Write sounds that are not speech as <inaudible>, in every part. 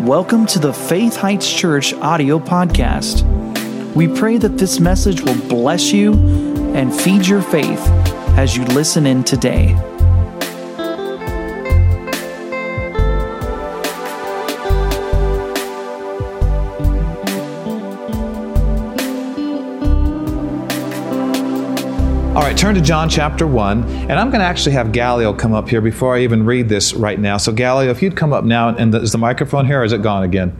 Welcome to the Faith Heights Church audio podcast. We pray that this message will bless you and feed your faith as you listen in today. Turn to John chapter 1, and I'm going to actually have Galileo come up here before I even read this right now. So, Galileo, if you'd come up now, and is the microphone here or is it gone again?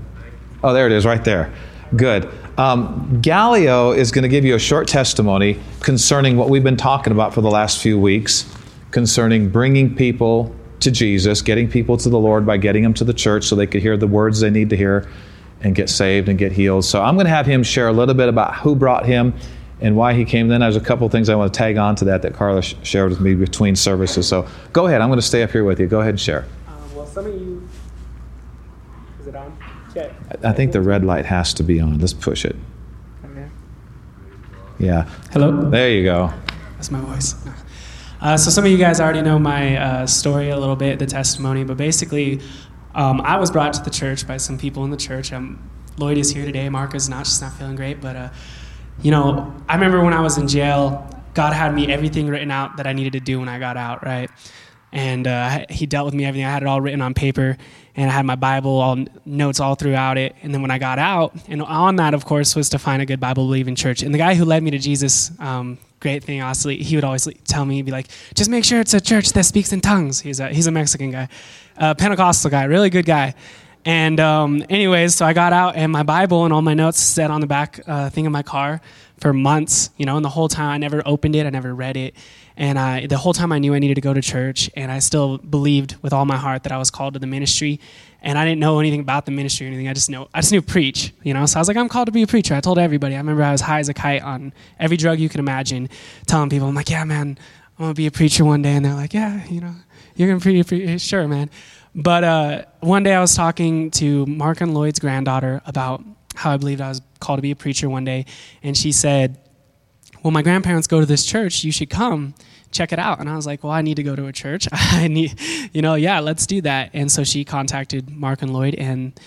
Oh, there it is, right there. Good. Um, Galileo is going to give you a short testimony concerning what we've been talking about for the last few weeks concerning bringing people to Jesus, getting people to the Lord by getting them to the church so they could hear the words they need to hear and get saved and get healed. So, I'm going to have him share a little bit about who brought him and why he came. Then there's a couple of things I want to tag on to that that Carla sh- shared with me between services. So go ahead. I'm going to stay up here with you. Go ahead and share. Um, well, some of you, is it on? Check. I think the red light has to be on. Let's push it. Okay. Yeah. Hello. There you go. That's my voice. <laughs> Uh, so some of you guys already know my uh, story a little bit, the testimony, but basically, um, I was brought to the church by some people in the church. Um, Lloyd is here today. Mark is not. She's not feeling great, but. Uh, you know, I remember when I was in jail, God had me everything written out that I needed to do when I got out, right? And uh, He dealt with me everything. I had it all written on paper, and I had my Bible, all notes all throughout it. And then when I got out, and on that, of course, was to find a good Bible believing church. And the guy who led me to Jesus, um, great thing, honestly, he would always tell me, be like, just make sure it's a church that speaks in tongues. He's a, he's a Mexican guy, a Pentecostal guy, really good guy. And um, anyways, so I got out, and my Bible and all my notes sat on the back uh, thing of my car for months, you know, and the whole time I never opened it, I never read it. And I, the whole time I knew I needed to go to church, and I still believed with all my heart that I was called to the ministry. And I didn't know anything about the ministry or anything. I just know I just knew preach, you know. So I was like, I'm called to be a preacher. I told everybody. I remember I was high as a kite on every drug you can imagine, telling people, I'm like, yeah, man, I'm gonna be a preacher one day. And they're like, yeah, you know, you're gonna be a preacher, sure, man. But uh, one day I was talking to Mark and Lloyd's granddaughter about how I believed I was called to be a preacher one day, and she said, "Well, my grandparents go to this church. You should come." check it out and i was like well i need to go to a church <laughs> i need you know yeah let's do that and so she contacted mark and lloyd and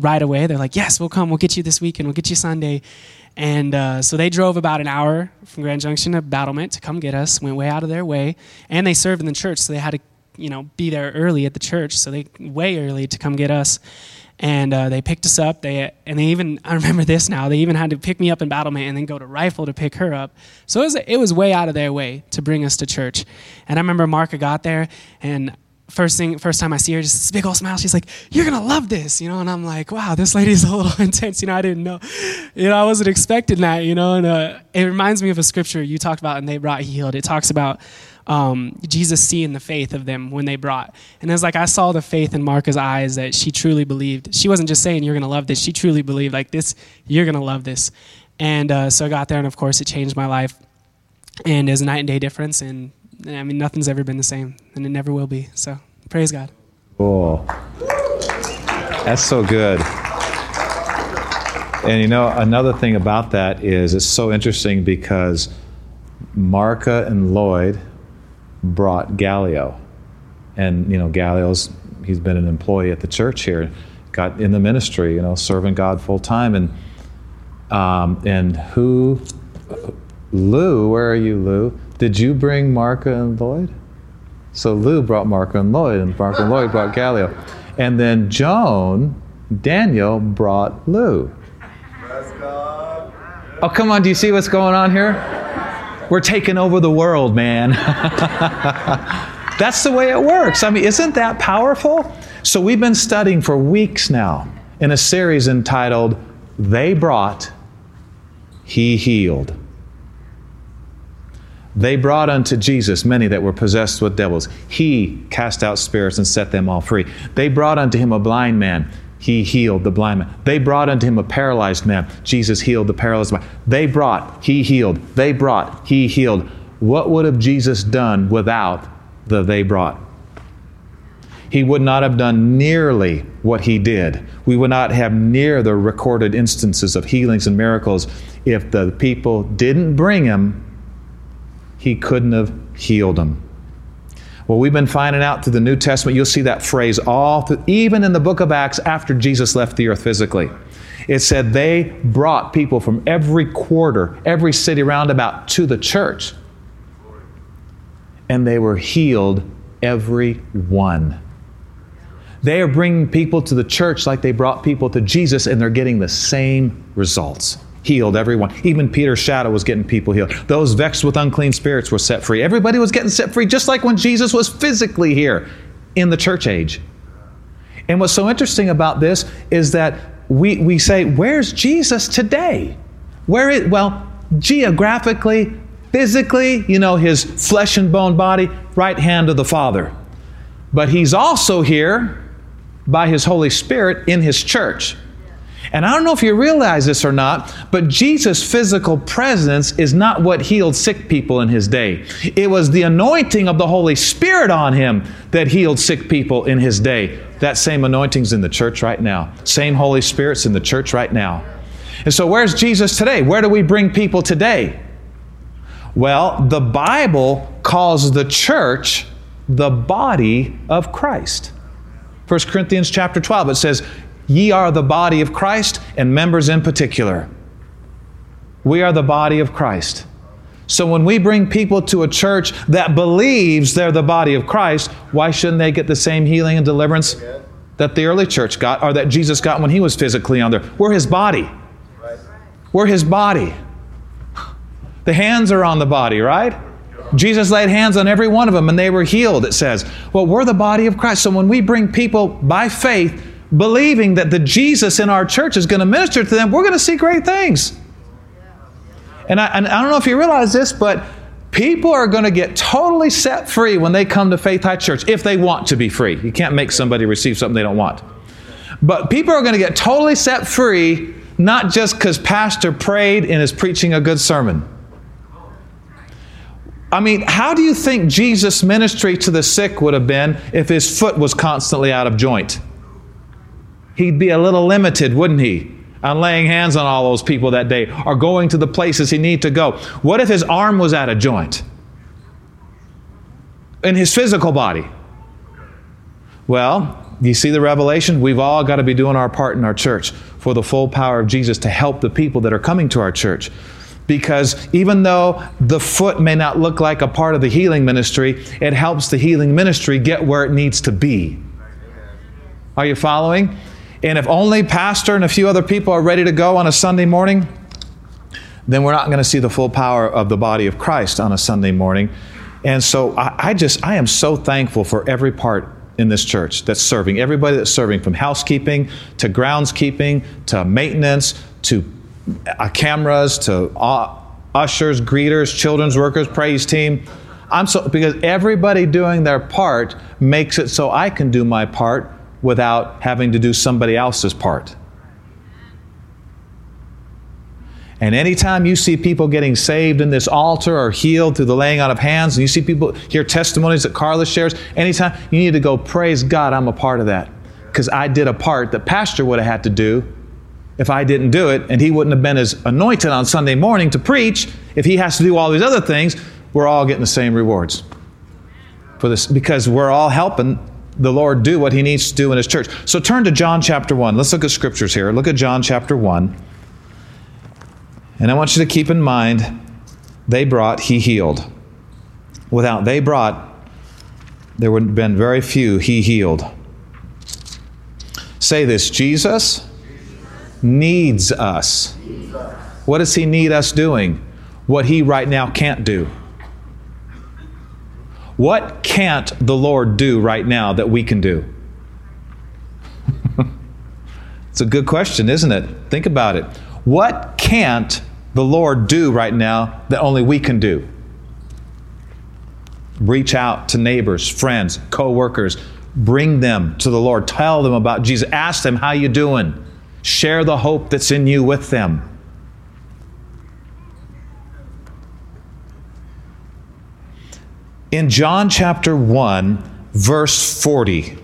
right away they're like yes we'll come we'll get you this weekend we'll get you sunday and uh, so they drove about an hour from grand junction to battlement to come get us went way out of their way and they served in the church so they had to you know be there early at the church so they way early to come get us and uh, they picked us up. They and they even I remember this now. They even had to pick me up in Battlement and then go to Rifle to pick her up. So it was it was way out of their way to bring us to church. And I remember Marka got there and. First thing, first time I see her, just this big old smile. She's like, "You're gonna love this," you know. And I'm like, "Wow, this lady's a little <laughs> intense." You know, I didn't know, you know, I wasn't expecting that, you know. And uh, it reminds me of a scripture you talked about, and they brought healed. It talks about um, Jesus seeing the faith of them when they brought. And it was like I saw the faith in Marka's eyes that she truly believed. She wasn't just saying, You're going to love this. She truly believed, like, this, you're going to love this. And uh, so I got there, and of course, it changed my life. And there's a night and day difference. And I mean, nothing's ever been the same, and it never will be. So praise God. Cool. That's so good. And you know, another thing about that is it's so interesting because Marka and Lloyd brought Galileo. And, you know, Galileo's, he's been an employee at the church here, got in the ministry, you know, serving God full time. And, um, and who, Lou, where are you, Lou? Did you bring Marka and Lloyd? So Lou brought Marka and Lloyd, and Marka and Lloyd brought Galileo. And then Joan, Daniel brought Lou. Oh, come on, do you see what's going on here? We're taking over the world, man. <laughs> That's the way it works. I mean, isn't that powerful? So, we've been studying for weeks now in a series entitled They Brought, He Healed. They brought unto Jesus many that were possessed with devils. He cast out spirits and set them all free. They brought unto him a blind man. He healed the blind man. They brought unto him a paralyzed man. Jesus healed the paralyzed man. They brought, he healed. They brought, he healed. What would have Jesus done without the they brought? He would not have done nearly what he did. We would not have near the recorded instances of healings and miracles if the people didn't bring him. He couldn't have healed them. Well, we've been finding out through the New Testament, you'll see that phrase all through, even in the book of Acts after Jesus left the earth physically. It said they brought people from every quarter, every city roundabout to the church. And they were healed, every one. They are bringing people to the church like they brought people to Jesus, and they're getting the same results. Healed everyone. Even Peter's shadow was getting people healed. Those vexed with unclean spirits were set free. Everybody was getting set free, just like when Jesus was physically here in the church age. And what's so interesting about this is that we, we say, Where's Jesus today? Where is, well, geographically, physically, you know, his flesh and bone body, right hand of the Father. But he's also here by his Holy Spirit in his church. And I don't know if you realize this or not, but Jesus' physical presence is not what healed sick people in his day. It was the anointing of the Holy Spirit on him that healed sick people in his day. That same anointing's in the church right now. Same Holy Spirit's in the church right now. And so, where's Jesus today? Where do we bring people today? Well, the Bible calls the church the body of Christ. 1 Corinthians chapter 12, it says, Ye are the body of Christ, and members in particular. We are the body of Christ. So when we bring people to a church that believes they're the body of Christ, why shouldn't they get the same healing and deliverance that the early church got or that Jesus got when he was physically on there? We're his body. We're his body. The hands are on the body, right? Jesus laid hands on every one of them and they were healed, it says. Well, we're the body of Christ. So when we bring people by faith, believing that the Jesus in our church is going to minister to them, we're going to see great things. And I, and I don't know if you realize this, but people are going to get totally set free when they come to Faith Heights Church if they want to be free. You can't make somebody receive something they don't want. But people are going to get totally set free not just because Pastor prayed and is preaching a good sermon. I mean, how do you think Jesus' ministry to the sick would have been if his foot was constantly out of joint? He'd be a little limited, wouldn't he? On laying hands on all those people that day or going to the places he need to go. What if his arm was out of joint? In his physical body? Well, you see the revelation? We've all got to be doing our part in our church for the full power of Jesus to help the people that are coming to our church. Because even though the foot may not look like a part of the healing ministry, it helps the healing ministry get where it needs to be. Are you following? And if only pastor and a few other people are ready to go on a Sunday morning, then we're not going to see the full power of the body of Christ on a Sunday morning. And so I, I just, I am so thankful for every part in this church that's serving, everybody that's serving from housekeeping to groundskeeping to maintenance to uh, cameras to uh, ushers, greeters, children's workers, praise team. I'm so because everybody doing their part makes it so I can do my part without having to do somebody else's part. And anytime you see people getting saved in this altar or healed through the laying on of hands, and you see people hear testimonies that Carla shares, anytime you need to go, praise God, I'm a part of that. Because I did a part that Pastor would have had to do if I didn't do it, and he wouldn't have been as anointed on Sunday morning to preach if he has to do all these other things. We're all getting the same rewards for this because we're all helping the Lord do what he needs to do in his church. So turn to John chapter 1. Let's look at scriptures here. Look at John chapter 1. And I want you to keep in mind, they brought, he healed. Without they brought, there would have been very few he healed. Say this Jesus needs us. What does he need us doing? What he right now can't do. What can't the Lord do right now that we can do? <laughs> it's a good question, isn't it? Think about it. What can't the Lord do right now that only we can do? Reach out to neighbors, friends, co-workers, bring them to the Lord. Tell them about Jesus. Ask them how you doing. Share the hope that's in you with them. In John chapter 1, verse 40.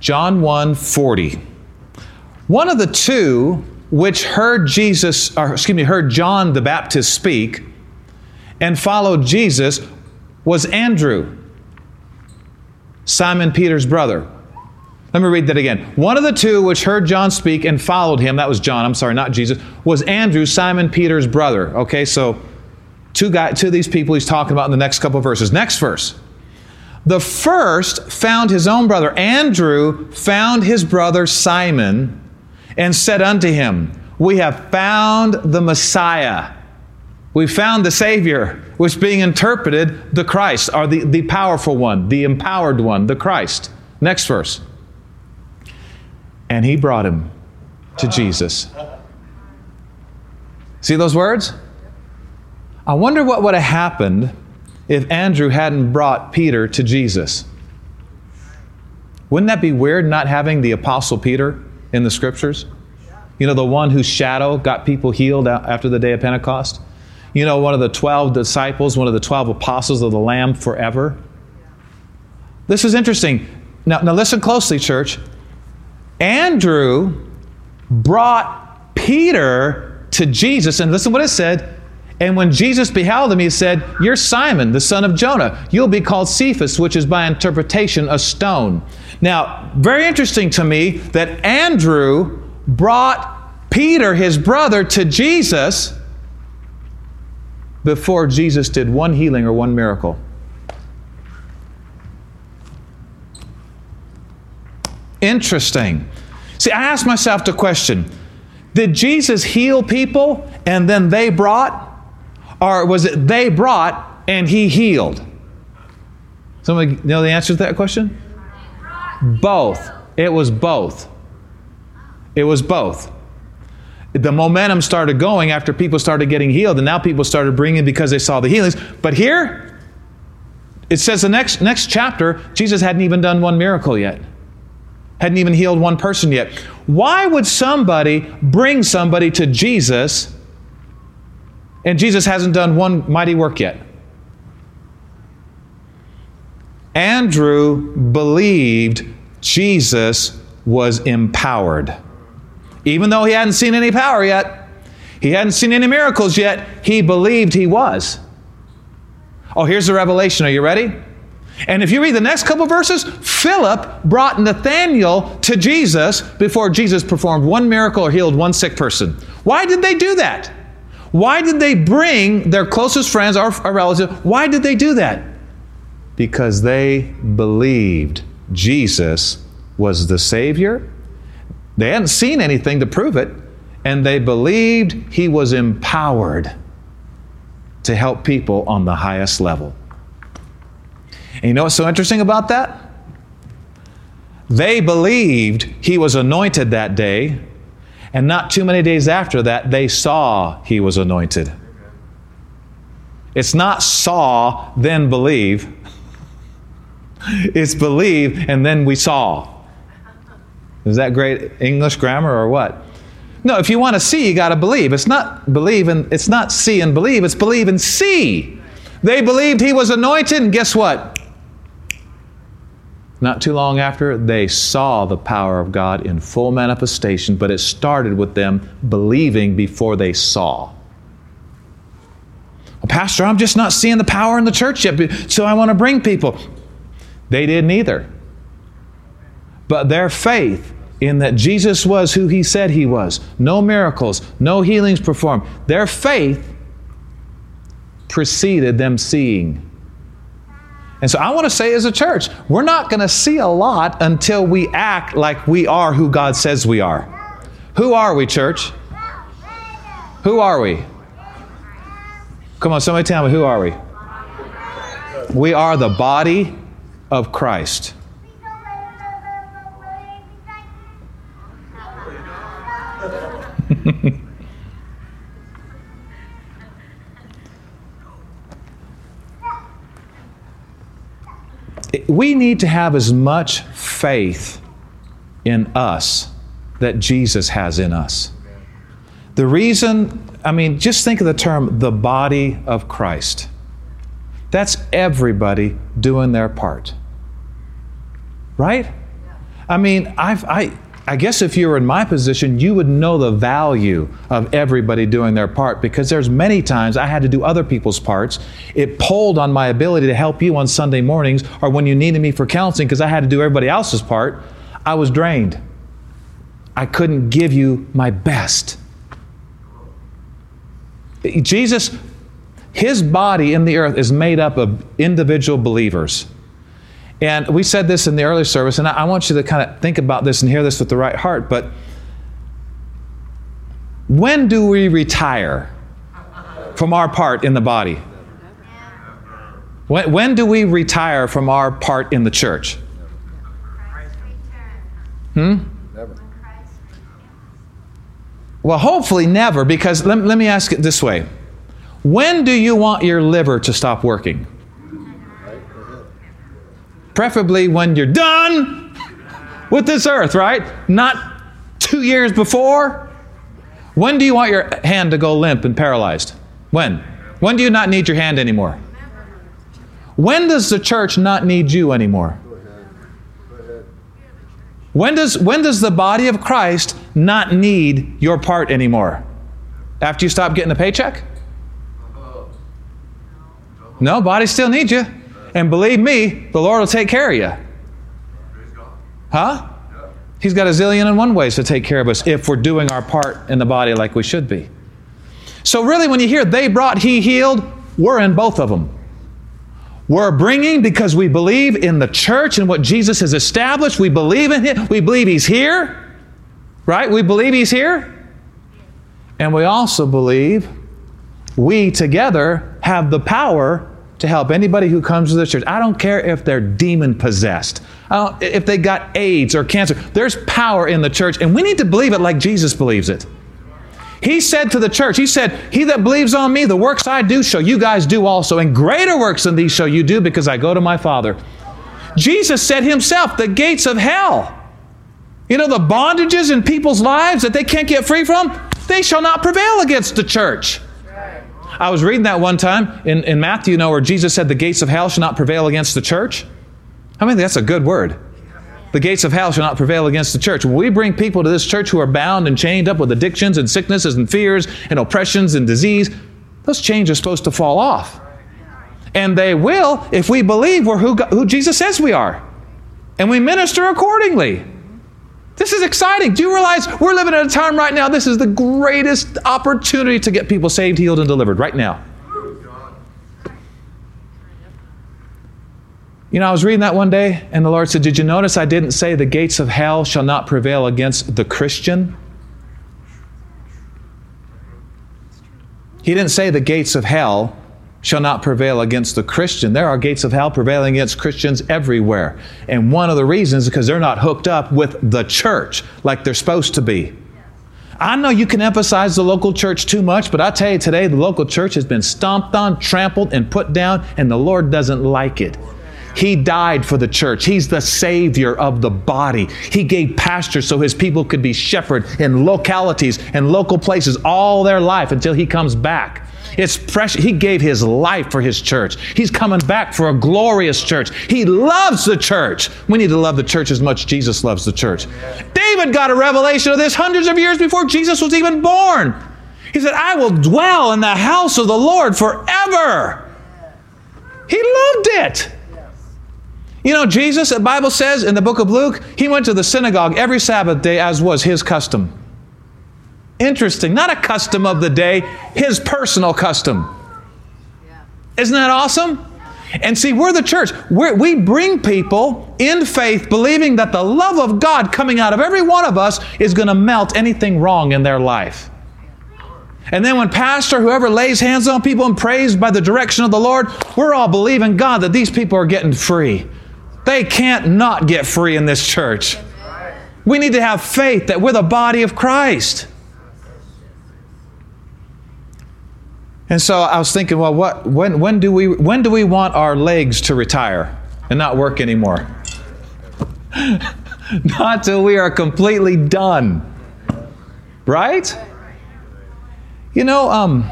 John 1 40. One of the two which heard Jesus, or excuse me, heard John the Baptist speak and followed Jesus was Andrew, Simon Peter's brother. Let me read that again. One of the two which heard John speak and followed him, that was John, I'm sorry, not Jesus, was Andrew, Simon Peter's brother. Okay, so two of these people he's talking about in the next couple verses. Next verse. The first found his own brother. Andrew found his brother Simon and said unto him, We have found the Messiah. We found the Savior, which being interpreted the Christ, or the, the powerful one, the empowered one, the Christ. Next verse. And he brought him to Jesus. See those words? I wonder what would have happened if Andrew hadn't brought Peter to Jesus. Wouldn't that be weird not having the Apostle Peter in the scriptures? You know, the one whose shadow got people healed after the day of Pentecost? You know, one of the 12 disciples, one of the 12 apostles of the Lamb forever? This is interesting. Now, now listen closely, church. Andrew brought Peter to Jesus, and listen what it said and when Jesus beheld him, he said, You're Simon, the son of Jonah. You'll be called Cephas, which is by interpretation a stone. Now, very interesting to me that Andrew brought Peter, his brother, to Jesus before Jesus did one healing or one miracle. Interesting. See, I asked myself the question Did Jesus heal people and then they brought? Or was it they brought and he healed? Somebody know the answer to that question? Both. It was both. It was both. The momentum started going after people started getting healed, and now people started bringing because they saw the healings. But here, it says the next, next chapter, Jesus hadn't even done one miracle yet, hadn't even healed one person yet. Why would somebody bring somebody to Jesus and Jesus hasn't done one mighty work yet. Andrew believed Jesus was empowered. Even though he hadn't seen any power yet, he hadn't seen any miracles yet, he believed he was. Oh, here's the revelation. Are you ready? And if you read the next couple verses, Philip brought Nathanael to Jesus before Jesus performed one miracle or healed one sick person. Why did they do that? Why did they bring their closest friends or, relatives? Why did they do that? Because they believed Jesus was the Savior. They hadn't seen anything to prove it, and they believed He was empowered to help people on the highest level. And you know what's so interesting about that? They believed He was anointed that day and not too many days after that, they saw he was anointed. It's not saw, then believe. It's believe, and then we saw. Is that great English grammar or what? No, if you want to see, you got to believe. It's not believe and it's not see and believe, it's believe and see. They believed he was anointed, and guess what? Not too long after, they saw the power of God in full manifestation, but it started with them believing before they saw. Well, Pastor, I'm just not seeing the power in the church yet, so I want to bring people. They didn't either. But their faith in that Jesus was who he said he was, no miracles, no healings performed, their faith preceded them seeing. And so I want to say as a church, we're not going to see a lot until we act like we are who God says we are. Who are we, church? Who are we? Come on, somebody tell me, who are we? We are the body of Christ. We need to have as much faith in us that Jesus has in us. The reason, I mean, just think of the term the body of Christ. That's everybody doing their part. Right? I mean, I've, I, I guess if you were in my position, you would know the value of everybody doing their part because there's many times I had to do other people's parts. It pulled on my ability to help you on Sunday mornings or when you needed me for counseling because I had to do everybody else's part. I was drained. I couldn't give you my best. Jesus, his body in the earth is made up of individual believers. And we said this in the early service, and I, want you to kind of think about this and hear this with the right heart. But when do we retire from our part in the body? When, when do we retire from our part in the church? Hmm? Well, hopefully never, because let, let me ask it this way When do you want your liver to stop working? Preferably when you're done with this earth, right? Not two years before. When do you want your hand to go limp and paralyzed? When? When do you not need your hand anymore? When does the church not need you anymore? When does, when does the body of Christ not need your part anymore? After you stop getting a paycheck? No, body still needs you. And believe me, the Lord will take care of you. Huh? He's got a zillion and one ways to take care of us if we're doing our part in the body like we should be. So, really, when you hear they brought, he healed, we're in both of them. We're bringing because we believe in the church and what Jesus has established. We believe in Him. We believe He's here, right? We believe He's here. And we also believe we together have the power to help anybody who comes to the church. I don't care if they're demon possessed, uh, if they got AIDS or cancer. There's power in the church, and we need to believe it like Jesus believes it. He said to the church, He said, He that believes on me, the works I do shall you guys do also, and greater works than these shall you do because I go to my Father. Jesus said Himself, the gates of hell, you know, the bondages in people's lives that they can't get free from, they shall not prevail against the church. I was reading that one time in, in Matthew, you know, where Jesus said, The gates of hell shall not prevail against the church. I mean, that's a good word. The gates of hell shall not prevail against the church. When we bring people to this church who are bound and chained up with addictions and sicknesses and fears and oppressions and disease, those chains are supposed to fall off. And they will if we believe we're who, who Jesus says we are. And we minister accordingly. This is exciting. Do you realize we're living at a time right now? This is the greatest opportunity to get people saved, healed, and delivered right now. You know, I was reading that one day, and the Lord said, Did you notice I didn't say the gates of hell shall not prevail against the Christian? He didn't say the gates of hell shall not prevail against the Christian. There are gates of hell prevailing against Christians everywhere. And one of the reasons is because they're not hooked up with the church like they're supposed to be. I know you can emphasize the local church too much, but I tell you today, the local church has been stomped on, trampled, and put down, and the Lord doesn't like it. He died for the church. He's the savior of the body. He gave pastors so his people could be shepherded in localities and local places all their life until he comes back. It's precious. He gave his life for his church. He's coming back for a glorious church. He loves the church. We need to love the church as much Jesus loves the church. David got a revelation of this hundreds of years before Jesus was even born. He said, I will dwell in the house of the Lord forever. He loved it. You know, Jesus, the Bible says in the book of Luke, he went to the synagogue every Sabbath day as was his custom. Interesting. Not a custom of the day, his personal custom. Isn't that awesome? And see, we're the church. We're, we bring people in faith, believing that the love of God coming out of every one of us is going to melt anything wrong in their life. And then when pastor, whoever lays hands on people and prays by the direction of the Lord, we're all believing God that these people are getting free. They can't not get free in this church. We need to have faith that we're the body of Christ. And so I was thinking, well, what, when, when, do we, when do we want our legs to retire and not work anymore? <laughs> not till we are completely done. Right? You know, um,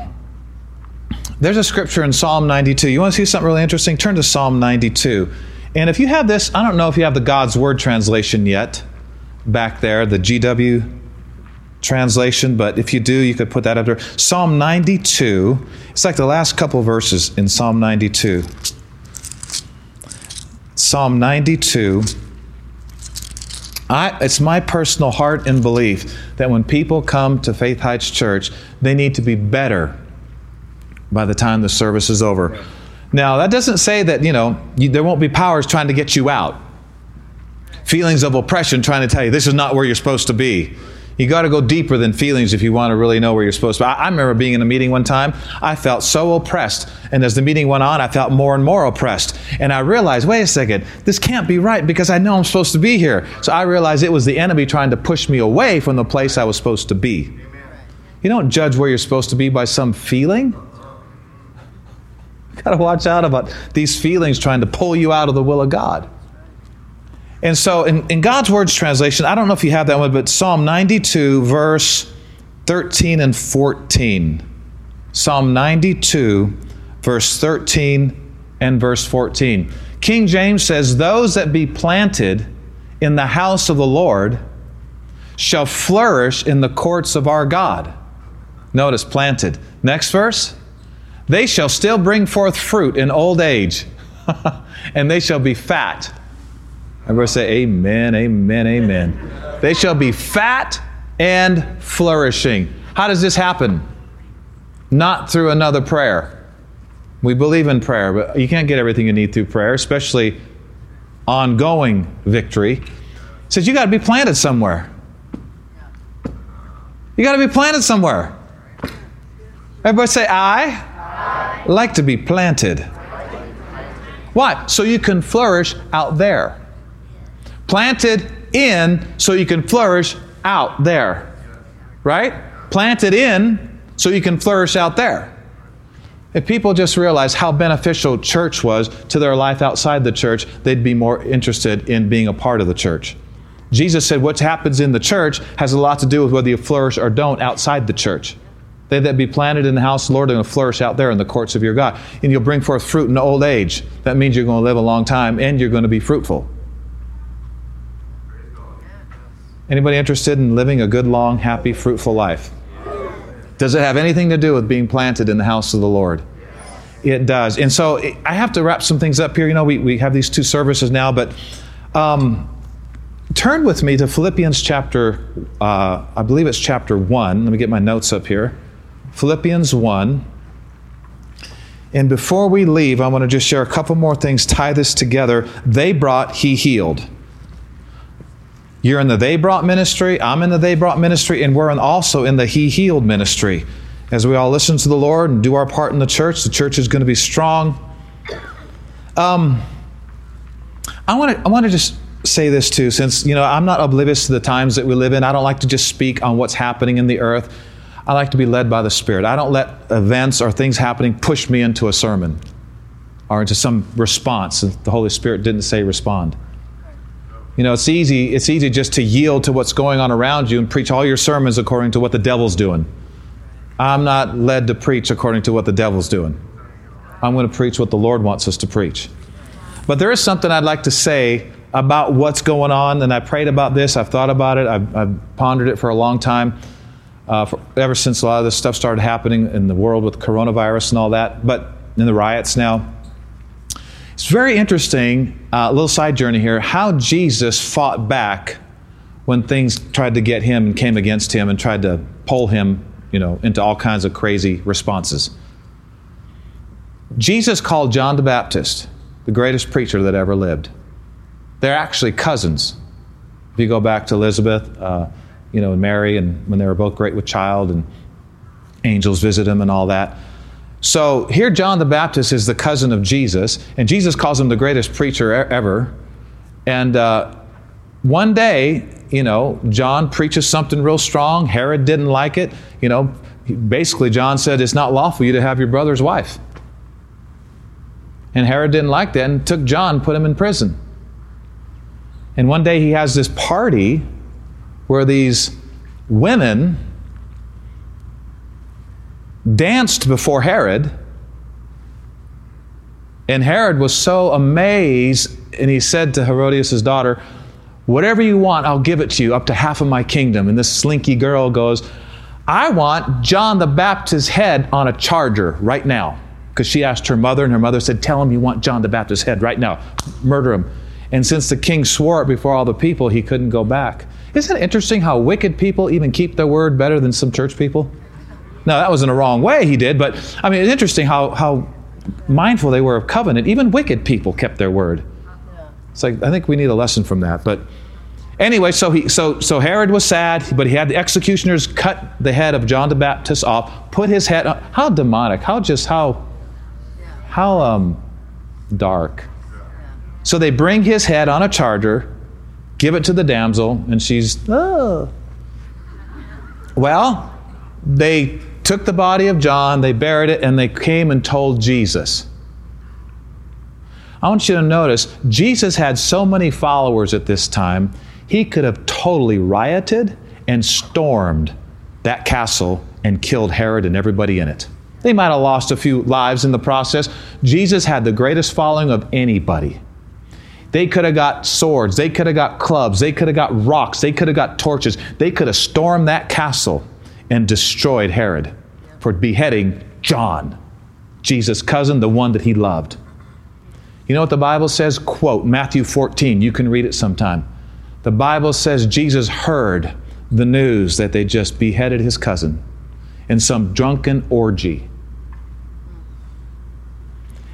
there's a scripture in Psalm 92. You want to see something really interesting? Turn to Psalm 92. And if you have this, I don't know if you have the God's Word translation yet, back there, the GW translation, but if you do, you could put that up there. Psalm 92. It's like the last couple verses in Psalm 92. Psalm 92. I, it's my personal heart and belief that when people come to Faith Heights Church, they need to be better by the time the service is over. Now, that doesn't say that, you know, you, there won't be powers trying to get you out. Feelings of oppression trying to tell you this is not where you're supposed to be. You got to go deeper than feelings if you want to really know where you're supposed to be. I, I, remember being in a meeting one time. I felt so oppressed. And as the meeting went on, I felt more and more oppressed. And I realized, wait a second, this can't be right because I know I'm supposed to be here. So I realized it was the enemy trying to push me away from the place I was supposed to be. You don't judge where you're supposed to be by some feeling. You got to watch out about these feelings trying to pull you out of the will of God. And so in, in God's Words translation, I don't know if you have that one, but Psalm 92, verse 13 and 14. Psalm 92, verse 13 and verse 14. King James says, Those that be planted in the house of the Lord shall flourish in the courts of our God. Notice planted. Next verse. They shall still bring forth fruit in old age, <laughs> and they shall be fat Everybody say amen, amen, amen. They shall be fat and flourishing. How does this happen? Not through another prayer. We believe in prayer, but you can't get everything you need through prayer, especially ongoing victory. It says you got to be planted somewhere. You got to be planted somewhere. Everybody say, I, I like to be planted. Why? So you can flourish out there planted in so you can flourish out there. Right? Planted in so you can flourish out there. If people just realized how beneficial church was to their life outside the church, they'd be more interested in being a part of the church. Jesus said what happens in the church has a lot to do with whether you flourish or don't outside the church. They that be planted in the house of the Lord are going to flourish out there in the courts of your God. And you'll bring forth fruit in old age. That means you're going to live a long time and you're going to be fruitful. Anybody interested in living a good, long, happy, fruitful life? Does it have anything to do with being planted in the house of the Lord? It does. And so I have to wrap some things up here. You know, we, we have these two services now, but um, turn with me to Philippians chapter, uh, I believe it's chapter 1. Let me get my notes up here. Philippians 1. And before we leave, I want to just share a couple more things, tie this together. They brought, he healed. You're in the They Brought ministry, I'm in the They Brought ministry, and we're also in the He Healed ministry. As we all listen to the Lord and do our part in the church, the church is going to be strong. Um, I want to I want to just say this too, since you know I'm not oblivious to the times that we live in. I don't like to just speak on what's happening in the earth. I like to be led by the Spirit. I don't let events or things happening push me into a sermon or into some response. The Holy Spirit didn't say respond. You know, it's easy, it's easy just to yield to what's going on around you and preach all your sermons according to what the devil's doing. I'm not led to preach according to what the devil's doing. I'm going to preach what the Lord wants us to preach. But there is something I'd like to say about what's going on, and I prayed about this. I've thought about it. I've, I've pondered it for a long time, uh, for, ever since a lot of this stuff started happening in the world with coronavirus and all that, but in the riots now. It's very interesting, a uh, little side journey here, how Jesus fought back when things tried to get him and came against him and tried to pull him, you know, into all kinds of crazy responses. Jesus called John the Baptist the greatest preacher that ever lived. They're actually cousins. If you go back to Elizabeth, uh, you know, and Mary, and when they were both great with child, and angels visit him and all that. So here, John the Baptist is the cousin of Jesus, and Jesus calls him the greatest preacher ever. And uh, one day, you know, John preaches something real strong. Herod didn't like it. You know, basically, John said, It's not lawful you to have your brother's wife. And Herod didn't like that and took John, put him in prison. And one day he has this party where these women danced before Herod. And Herod was so amazed, and he said to Herodias' daughter, Whatever you want, I'll give it to you, up to half of my kingdom. And this slinky girl goes, I want John the Baptist's head on a charger right now. Because she asked her mother, and her mother said, Tell him you want John the Baptist's head right now. Murder him. And since the king swore it before all the people, he couldn't go back. Isn't it interesting how wicked people even keep their word better than some church people? Now, that was in a wrong way, he did, but I mean, it's interesting how, how mindful they were of covenant. Even wicked people kept their word. It's like, I think we need a lesson from that. But anyway, so, he, so, so Herod was sad, but he had the executioners cut the head of John the Baptist off, put his head, on. how demonic, how just, how, how um, dark. So they bring his head on a charger, give it to the damsel, and she's, oh. Well, they took the body of John, they buried it, and they came and told Jesus. I want you to notice, Jesus had so many followers at this time, he could have totally rioted and stormed that castle and killed Herod and everybody in it. They might have lost a few lives in the process. Jesus had the greatest following of anybody. They could have got swords, they could have got clubs, they could have got rocks, they could have got torches. They could have stormed that castle and destroyed Herod for beheading John, Jesus' cousin, the one that he loved. You know what the Bible says? Quote Matthew 14. You can read it sometime. The Bible says Jesus heard the news that they just beheaded his cousin in some drunken orgy.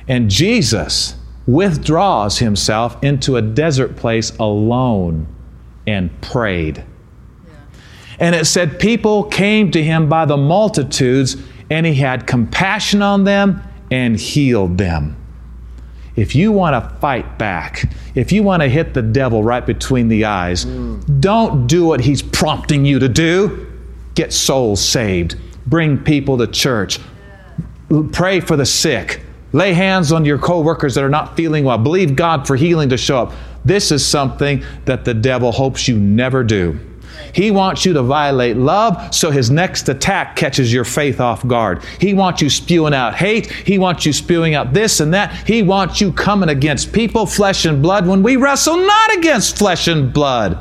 And Jesus withdraws himself into a desert place alone and prayed. And it said, People came to him by the multitudes, and he had compassion on them and healed them. If you want to fight back, if you want to hit the devil right between the eyes, don't do what he's prompting you to do. Get souls saved, bring people to church, pray for the sick, lay hands on your coworkers that are not feeling well, believe God for healing to show up. This is something that the devil hopes you never do. He wants you to violate love so his next attack catches your faith off guard. He wants you spewing out hate. He wants you spewing out this and that. He wants you coming against people, flesh and blood, when we wrestle not against flesh and blood,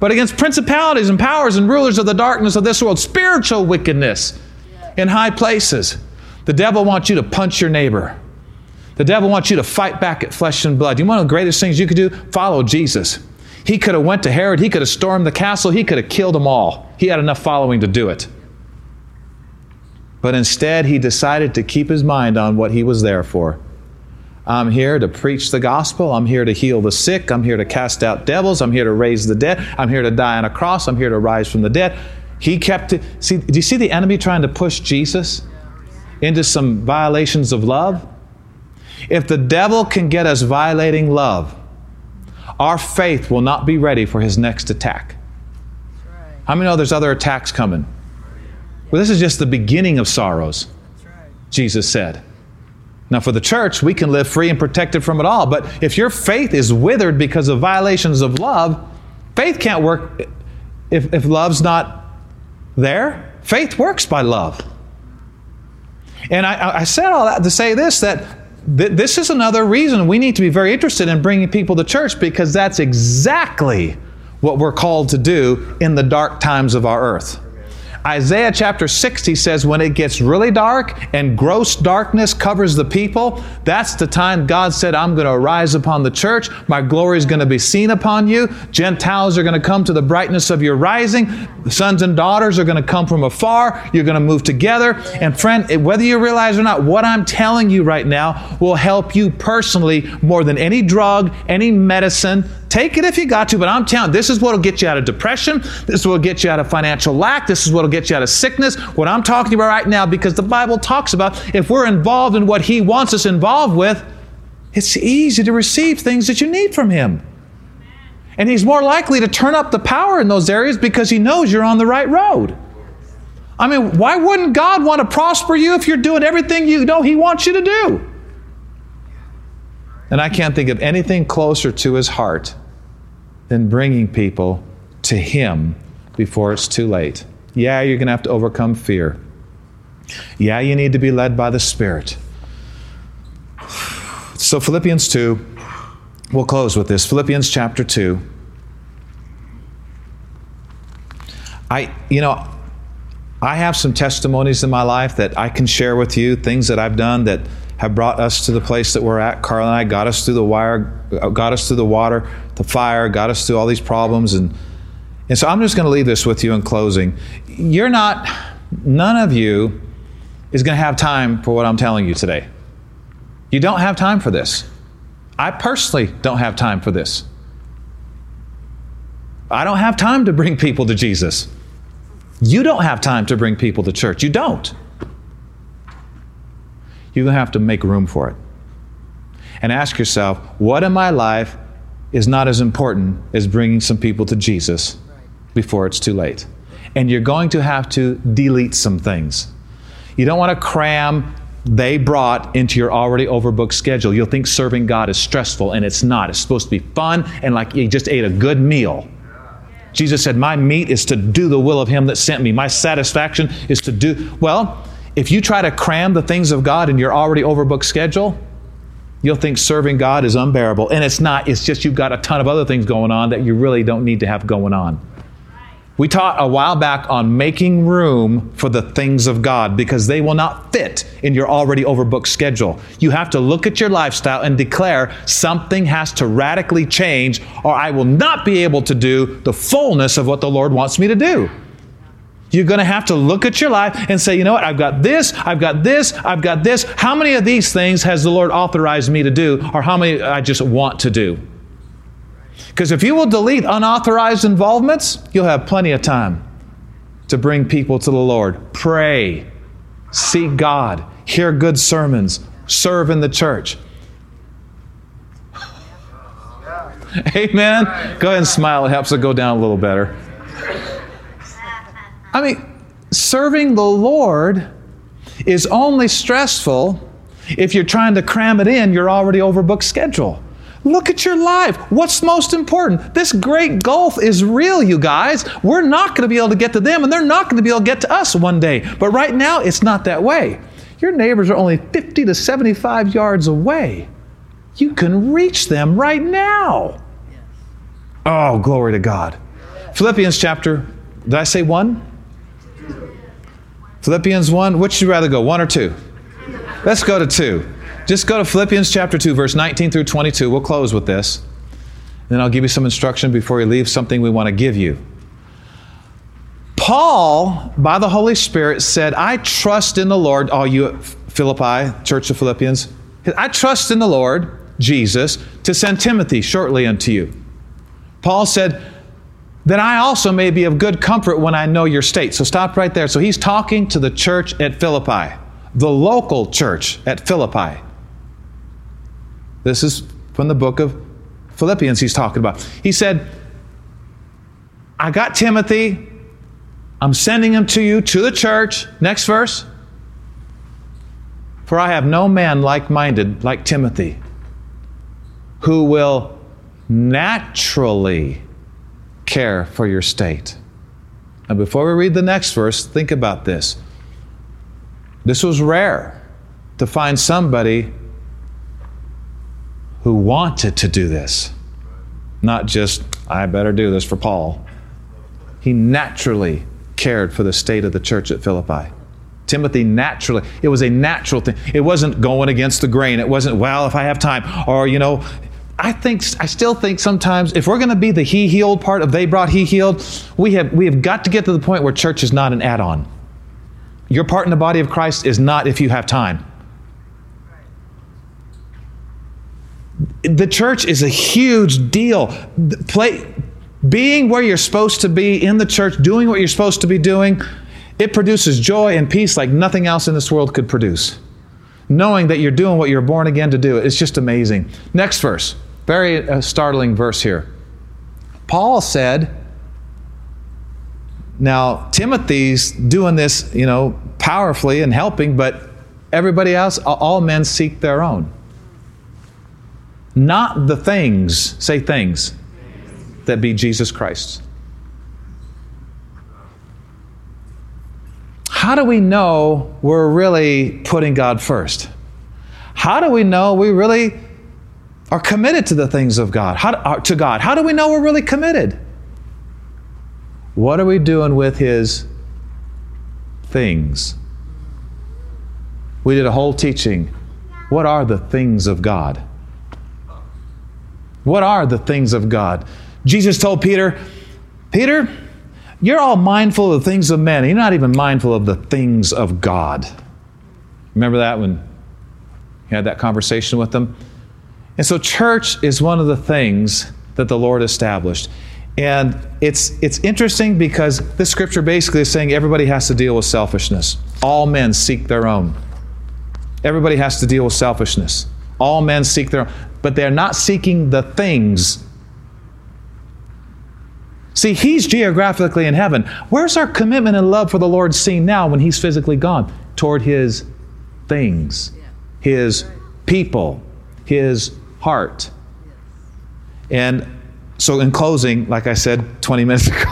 but against principalities and powers and rulers of the darkness of this world, spiritual wickedness in high places. The devil wants you to punch your neighbor. The devil wants you to fight back at flesh and blood. You know one of the greatest things you could do? Follow Jesus. He could have went to Herod, he could have stormed the castle, he could have killed them all. He had enough following to do it. But instead, he decided to keep his mind on what he was there for. I'm here to preach the gospel. I'm here to heal the sick. I'm here to cast out devils. I'm here to raise the dead. I'm here to die on a cross. I'm here to rise from the dead. He kept it. See, do you see the enemy trying to push Jesus into some violations of love? If the devil can get us violating love, our faith will not be ready for his next attack. How many know there's other attacks coming? Well, this is just the beginning of sorrows, Jesus said. Now, for the church, we can live free and protected from it all. But if your faith is withered because of violations of love, faith can't work if, if love's not there. Faith works by love. And I, I said all that to say this that th- this is another reason we need to be very interested in bringing people to church because that's exactly what we're called to do in the dark times of our earth. Isaiah chapter 60 says, when it gets really dark and gross darkness covers the people, that's the time God said, I'm going to arise upon the church. My glory is going to be seen upon you. Gentiles are going to come to the brightness of your rising. Sons and daughters are going to come from afar. You're going to move together. And friend, whether you realize or not, what I'm telling you right now will help you personally more than any drug, any medicine, Take it if you got to, but I'm telling this is what will get you out of depression. This will get you out of financial lack. This is what will get you out of sickness. What I'm talking about right now, because the Bible talks about if we're involved in what He wants us involved with, it's easy to receive things that you need from Him. And He's more likely to turn up the power in those areas because He knows you're on the right road. I mean, why wouldn't God want to prosper you if you're doing everything you know He wants you to do? And I can't think of anything closer to his heart than bringing people to him before it's too late. Yeah, you're going to have to overcome fear. Yeah, you need to be led by the Spirit. So, Philippians 2, we'll close with this. Philippians chapter 2. I, you know, I have some testimonies in my life that I can share with you, things that I've done that have brought us to the place that we're at. Carl and I got us through the wire, got us through the water, the fire, got us through all these problems. And, and so I'm just going to leave this with you in closing. You're not, none of you is going to have time for what I'm telling you today. You don't have time for this. I personally don't have time for this. I don't have time to bring people to Jesus. You don't have time to bring people to church. You don't. You're going to have to make room for it. And ask yourself, what in my life is not as important as bringing some people to Jesus before it's too late? And you're going to have to delete some things. You don't want to cram they brought into your already overbooked schedule. You'll think serving God is stressful, and it's not. It's supposed to be fun and like you just ate a good meal. Jesus said, My meat is to do the will of Him that sent me. My satisfaction is to do. Well, if you try to cram the things of God in your already overbooked schedule, you'll think serving God is unbearable. And it's not. It's just you've got a ton of other things going on that you really don't need to have going on. We taught a while back on making room for the things of God because they will not fit in your already overbooked schedule. You have to look at your lifestyle and declare something has to radically change, or I will not be able to do the fullness of what the Lord wants me to do. You're going to have to look at your life and say, you know what, I've got this, I've got this, I've got this. How many of these things has the Lord authorized me to do, or how many I just want to do? Because if you will delete unauthorized involvements, you'll have plenty of time to bring people to the Lord. Pray, seek God, hear good sermons, serve in the church. <laughs> Amen. Go ahead and smile. It helps it go down a little better. I mean, serving the Lord is only stressful if you're trying to cram it in your already overbooked schedule. Look at your life. What's most important? This great gulf is real, you guys. We're not going to be able to get to them, and they're not going to be able to get to us one day. But right now, it's not that way. Your neighbors are only 50 to 75 yards away. You can reach them right now. Oh, glory to God. Philippians chapter, did I say one? Philippians 1, which would you rather go, one or two? Let's go to two. Just go to Philippians chapter 2, verse 19 through 22. We'll close with this. And Then I'll give you some instruction before you leave, something we want to give you. Paul, by the Holy Spirit, said, I trust in the Lord, all you Philippi, Church of Philippians. I trust in the Lord, Jesus, to send Timothy shortly unto you. Paul said, that I also may be of good comfort when I know your state. So stop right there. So he's talking to the church at Philippi, the local church at Philippi. This is from the book of Philippians, he's talking about. He said, I got Timothy. I'm sending him to you, to the church. Next verse. For I have no man like minded like Timothy who will naturally care for your state. And before we read the next verse, think about this. This was rare to find somebody who wanted to do this. Not just, I better do this for Paul. He naturally cared for the state of the church at Philippi. Timothy naturally, it was a natural thing. It wasn't going against the grain. It wasn't, well, if I have time. Or, you know, I think I still think sometimes if we're going to be the he healed part of they brought he healed, we have we have got to get to the point where church is not an add-on. Your part in the body of Christ is not if you have time. The church is a huge deal. Play, being where you're supposed to be in the church, doing what you're supposed to be doing, it produces joy and peace like nothing else in this world could produce. Knowing that you're doing what you're born again to do, it's just amazing. Next verse, very uh, startling verse here. Paul said, now Timothy's doing this, you know, powerfully and helping, but everybody else, all men seek their own. Not the things, say things, that be Jesus Christ. How do we know we're really putting God first? How do we know we really are committed to the things of God? How, uh, to God? How do we know we're really committed? What are we doing with his things? We did a whole teaching. What are the things of God? What are the things of God? Jesus told Peter, Peter, you're all mindful of the things of men. You're not even mindful of the things of God. Remember that when you had that conversation with them? And so, church is one of the things that the Lord established. And it's, it's interesting because this scripture basically is saying everybody has to deal with selfishness. All men seek their own. Everybody has to deal with selfishness. All men seek their own, but they're not seeking the things. See, He's geographically in heaven. Where's our commitment and love for the Lord seen now when He's physically gone? Toward His things, His people, His heart. And so, in closing, like I said 20 minutes ago, <laughs>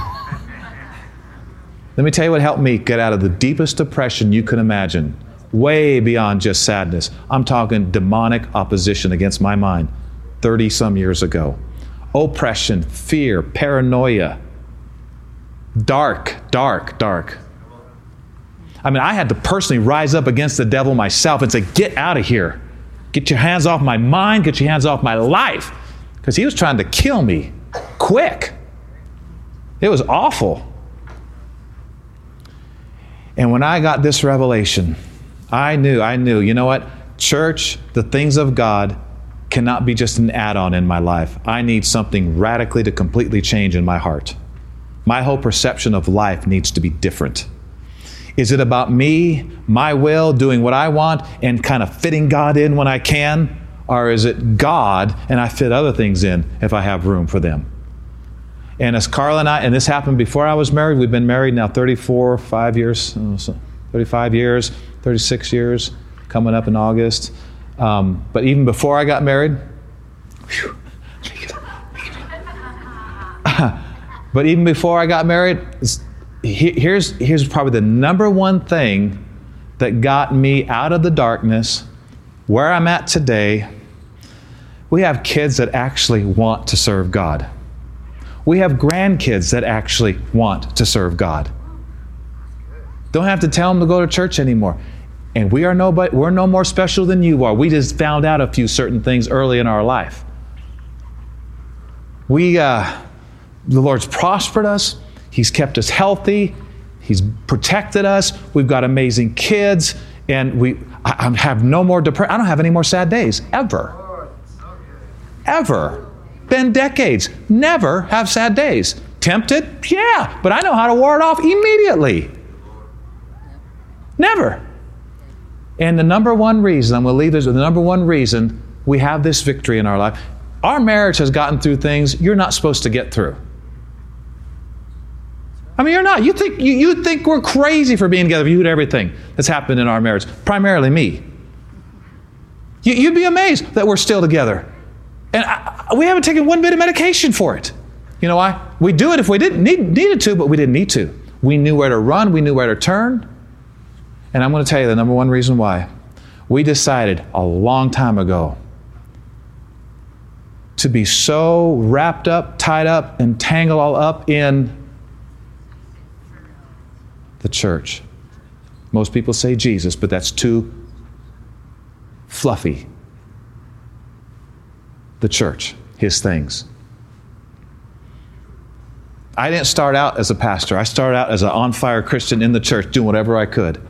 let me tell you what helped me get out of the deepest depression you can imagine, way beyond just sadness. I'm talking demonic opposition against my mind 30 some years ago. Oppression, fear, paranoia, dark, dark, dark. I mean, I had to personally rise up against the devil myself and say, Get out of here. Get your hands off my mind, get your hands off my life because he was trying to kill me quick. It was awful. And when I got this revelation, I knew, I knew, you know what? Church, the things of God cannot be just an add on in my life. I need something radically to completely change in my heart. My whole perception of life needs to be different. Is it about me, my will, doing what I want, and kind of fitting God in when I can? Or is it God and I fit other things in if I have room for them? And as Carla and I, and this happened before I was married, we've been married now 34, 5 years, oh, 35 years, 36 years, coming up in August. Um, but even before I got married, whew, <laughs> but even before I got married, here's, here's probably the number one thing that got me out of the darkness where I'm at today, we have kids that actually want to serve God. We have grandkids that actually want to serve God. Don't have to tell them to go to church anymore. And we are nobody, we're no more special than you are. We just found out a few certain things early in our life. We, uh, the Lord's prospered us. He's kept us healthy. He's protected us. We've got amazing kids and we I, I have no more depression. I don't have any more sad days ever. Ever. Been decades. Never have sad days. Tempted? Yeah, but I know how to ward off immediately. Never. And the number one reason, I'm going to leave this the number one reason we have this victory in our life. Our marriage has gotten through things you're not supposed to get through. I mean, you're not. You think you, you think we're crazy for being together. Viewed everything that's happened in our marriage, primarily me. You, would be amazed that we're still together, and I, we haven't taken one bit of medication for it. You know why? We do it if we didn't need, needed to, but we didn't need to. We knew where to run. We knew where to turn. And I'm going to tell you the number one reason why. We decided a long time ago to be so wrapped up, tied up, and tangled all up in the church. Most people say Jesus, but that's too fluffy. The church, his things. I didn't start out as a pastor. I started out as an on fire Christian in the church, doing whatever I could.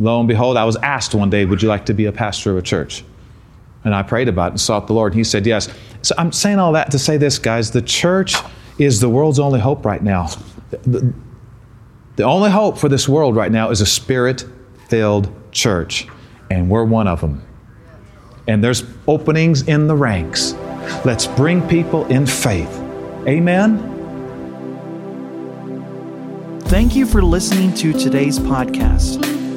Lo and behold, I was asked one day, Would you like to be a pastor of a church? And I prayed about it and sought the Lord, and He said yes. So I'm saying all that to say this, guys the church is the world's only hope right now. The only hope for this world right now is a spirit filled church, and we're one of them. And there's openings in the ranks. Let's bring people in faith. Amen. Thank you for listening to today's podcast.